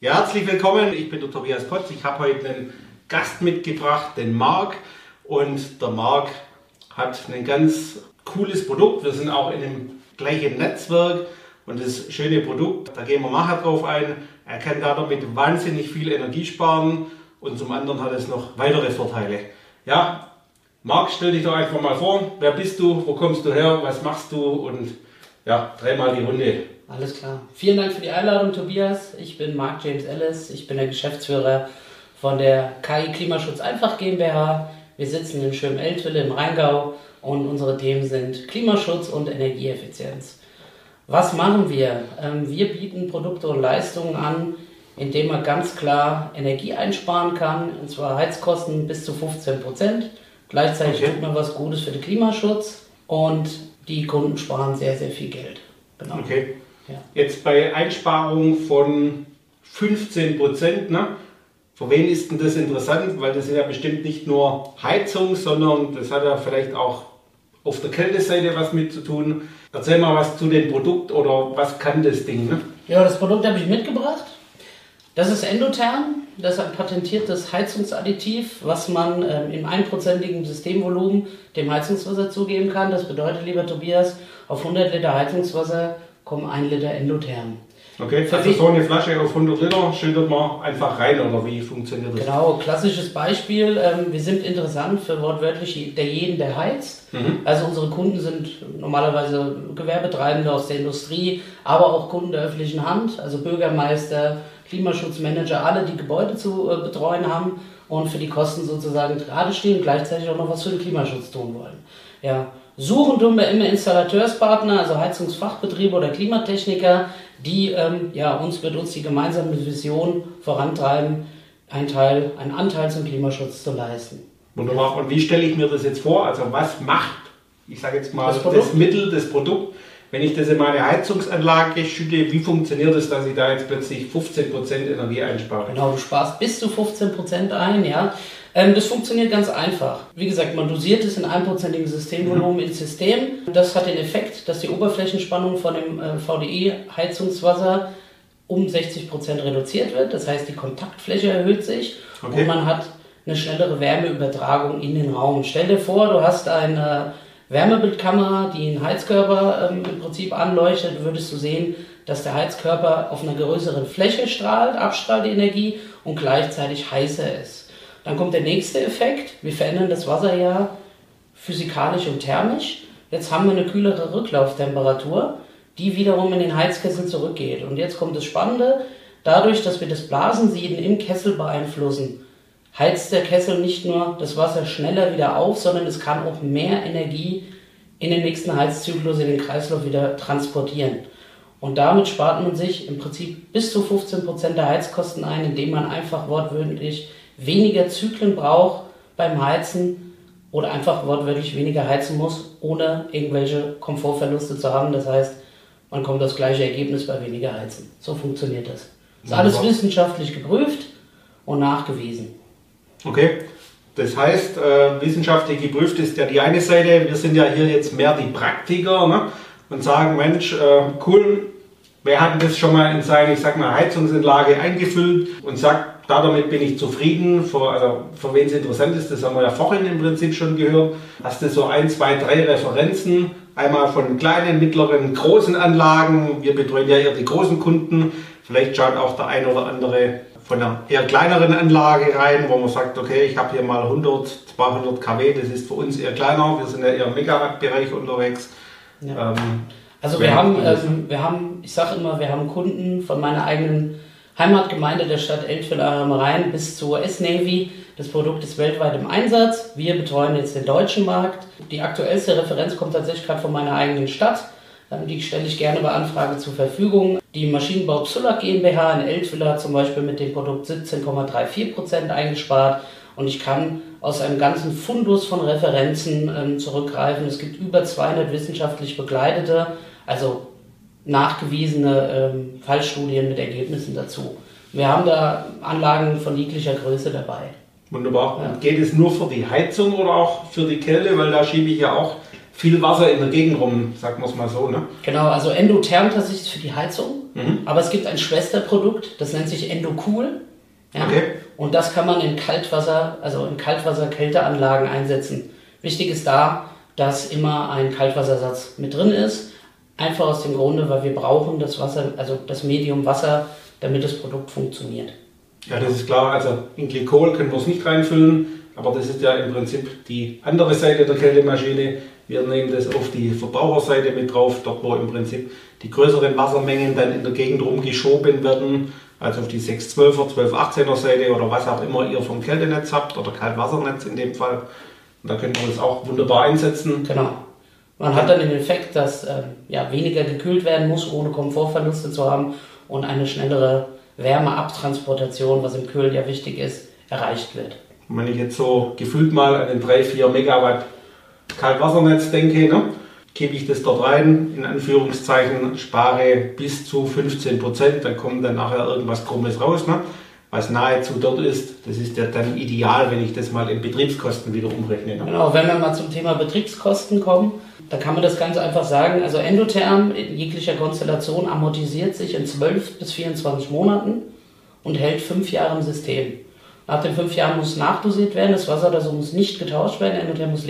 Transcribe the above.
Ja, herzlich willkommen. Ich bin der Tobias Potz. Ich habe heute einen Gast mitgebracht, den Marc. Und der Marc hat ein ganz cooles Produkt. Wir sind auch in dem gleichen Netzwerk. Und das schöne Produkt, da gehen wir nachher drauf ein. Er kann damit wahnsinnig viel Energie sparen. Und zum anderen hat es noch weitere Vorteile. Ja, Marc, stell dich doch einfach mal vor. Wer bist du? Wo kommst du her? Was machst du? Und ja, dreimal die Runde. Alles klar. Vielen Dank für die Einladung, Tobias. Ich bin Mark James Ellis. Ich bin der Geschäftsführer von der KI Klimaschutz Einfach GmbH. Wir sitzen in schönen Eltville im Rheingau und unsere Themen sind Klimaschutz und Energieeffizienz. Was machen wir? Ähm, wir bieten Produkte und Leistungen an, indem man ganz klar Energie einsparen kann, und zwar Heizkosten bis zu 15 Prozent. Gleichzeitig okay. tut man was Gutes für den Klimaschutz und die Kunden sparen sehr, sehr viel Geld. Genau. Okay. Ja. Jetzt bei Einsparungen von 15 Prozent, ne? Für wen ist denn das interessant? Weil das ist ja bestimmt nicht nur Heizung, sondern das hat ja vielleicht auch auf der Kälteseite was mit zu tun. Erzähl mal was zu dem Produkt oder was kann das Ding? Ne? Ja, das Produkt habe ich mitgebracht. Das ist Endotherm, das ist ein patentiertes Heizungsadditiv, was man ähm, im einprozentigen Systemvolumen dem Heizungswasser zugeben kann. Das bedeutet, lieber Tobias, auf 100 Liter Heizungswasser kommen 1 Liter Endotherm. Okay, Für also so eine Flasche auf 100 Liter schüttet man einfach rein oder wie funktioniert das? Genau, klassisches Beispiel. Ähm, wir sind interessant für wortwörtlich der jeden, der heizt. Mhm. Also unsere Kunden sind normalerweise Gewerbetreibende aus der Industrie, aber auch Kunden der öffentlichen Hand, also Bürgermeister, Klimaschutzmanager, alle, die Gebäude zu äh, betreuen haben und für die Kosten sozusagen gerade stehen, gleichzeitig auch noch was für den Klimaschutz tun wollen. Ja, suchen tun wir immer Installateurspartner, also Heizungsfachbetriebe oder Klimatechniker, die ähm, ja, uns mit uns die gemeinsame Vision vorantreiben, einen Teil, einen Anteil zum Klimaschutz zu leisten. Wunderbar. Und wie stelle ich mir das jetzt vor? Also was macht, ich sage jetzt mal, das, das Mittel, das Produkt, wenn ich das in meine Heizungsanlage schütte, wie funktioniert es, dass ich da jetzt plötzlich 15% Energie einspare? Genau, du sparst bis zu 15% ein, ja. Ähm, das funktioniert ganz einfach. Wie gesagt, man dosiert es in einprozentigen Systemvolumen mhm. ins System. Das hat den Effekt, dass die Oberflächenspannung von dem äh, VDE-Heizungswasser um 60% reduziert wird. Das heißt, die Kontaktfläche erhöht sich okay. und man hat eine schnellere Wärmeübertragung in den Raum. Stell dir vor, du hast eine Wärmebildkamera, die einen Heizkörper ähm, im Prinzip anleuchtet, würdest du sehen, dass der Heizkörper auf einer größeren Fläche strahlt, abstrahlt die Energie und gleichzeitig heißer ist. Dann kommt der nächste Effekt. Wir verändern das Wasser ja physikalisch und thermisch. Jetzt haben wir eine kühlere Rücklauftemperatur, die wiederum in den Heizkessel zurückgeht. Und jetzt kommt das Spannende. Dadurch, dass wir das Blasensieden im Kessel beeinflussen, heizt der Kessel nicht nur das Wasser schneller wieder auf, sondern es kann auch mehr Energie in den nächsten Heizzyklus in den Kreislauf wieder transportieren. Und damit spart man sich im Prinzip bis zu 15% der Heizkosten ein, indem man einfach wortwörtlich weniger Zyklen braucht beim Heizen oder einfach wortwörtlich weniger heizen muss, ohne irgendwelche Komfortverluste zu haben. Das heißt, man kommt das gleiche Ergebnis bei weniger Heizen. So funktioniert das. Das ist alles wissenschaftlich geprüft und nachgewiesen. Okay. Das heißt, äh, wissenschaftlich geprüft ist ja die eine Seite. Wir sind ja hier jetzt mehr die Praktiker ne? und sagen, Mensch, äh, cool, wer hat das schon mal in seine, ich sag mal, Heizungsanlage eingefüllt und sagt, damit bin ich zufrieden. Für, also für wen es interessant ist, das haben wir ja vorhin im Prinzip schon gehört. Hast du so ein, zwei, drei Referenzen? Einmal von kleinen, mittleren, großen Anlagen. Wir betreuen ja eher die großen Kunden. Vielleicht schaut auch der ein oder andere von einer eher kleineren Anlage rein, wo man sagt, okay, ich habe hier mal 100, 200 kW, das ist für uns eher kleiner, wir sind ja eher im Megawatt-Bereich unterwegs. Ja. Ähm, also wir haben, ähm, wir haben, ich sage immer, wir haben Kunden von meiner eigenen Heimatgemeinde der Stadt Eltville am Rhein bis zur S-Navy. Das Produkt ist weltweit im Einsatz. Wir betreuen jetzt den deutschen Markt. Die aktuellste Referenz kommt tatsächlich gerade von meiner eigenen Stadt. Ähm, die stelle ich gerne bei Anfrage zur Verfügung. Die Maschinenbau Psullack GmbH in Eltville hat zum Beispiel mit dem Produkt 17,34% eingespart und ich kann aus einem ganzen Fundus von Referenzen ähm, zurückgreifen. Es gibt über 200 wissenschaftlich begleitete, also nachgewiesene ähm, Fallstudien mit Ergebnissen dazu. Wir haben da Anlagen von jeglicher Größe dabei. Wunderbar. Ja. Und geht es nur für die Heizung oder auch für die Kälte? Weil da schiebe ich ja auch viel Wasser in der Gegend rum, sagen wir es mal so. Ne? Genau, also endotherm tatsächlich für die Heizung. Mhm. Aber es gibt ein Schwesterprodukt, das nennt sich Endocool. Ja? Okay. Und das kann man in Kaltwasser, also in Kaltwasser-Kälteanlagen einsetzen. Wichtig ist da, dass immer ein Kaltwassersatz mit drin ist. Einfach aus dem Grunde, weil wir brauchen das Wasser, also das Medium Wasser, damit das Produkt funktioniert. Ja, das ist klar. Also in Glykol können wir es nicht reinfüllen, aber das ist ja im Prinzip die andere Seite der Kältemaschine. Wir nehmen das auf die Verbraucherseite mit drauf, dort wo im Prinzip die größeren Wassermengen dann in der Gegend rumgeschoben werden, also auf die 612er, 1218er Seite oder was auch immer ihr vom Kältenetz habt oder Kaltwassernetz in dem Fall. Und da können wir das auch wunderbar einsetzen. Genau. Man hat dann den Effekt, dass äh, ja, weniger gekühlt werden muss, ohne Komfortverluste zu haben und eine schnellere Wärmeabtransportation, was im Kühlen ja wichtig ist, erreicht wird. Und wenn ich jetzt so gefühlt mal an den 3-4 Megawatt Kaltwassernetz denke, ne, gebe ich das dort rein, in Anführungszeichen, spare bis zu 15 Prozent, dann kommt dann nachher irgendwas Krummes raus. Ne? was nahezu dort ist, das ist ja dann ideal, wenn ich das mal in Betriebskosten wieder umrechne. Ne? Genau, wenn wir mal zum Thema Betriebskosten kommen, da kann man das ganz einfach sagen. Also Endotherm in jeglicher Konstellation amortisiert sich in 12 bis 24 Monaten und hält fünf Jahre im System. Nach den fünf Jahren muss nachdosiert werden, das Wasser so muss nicht getauscht werden, Endotherm muss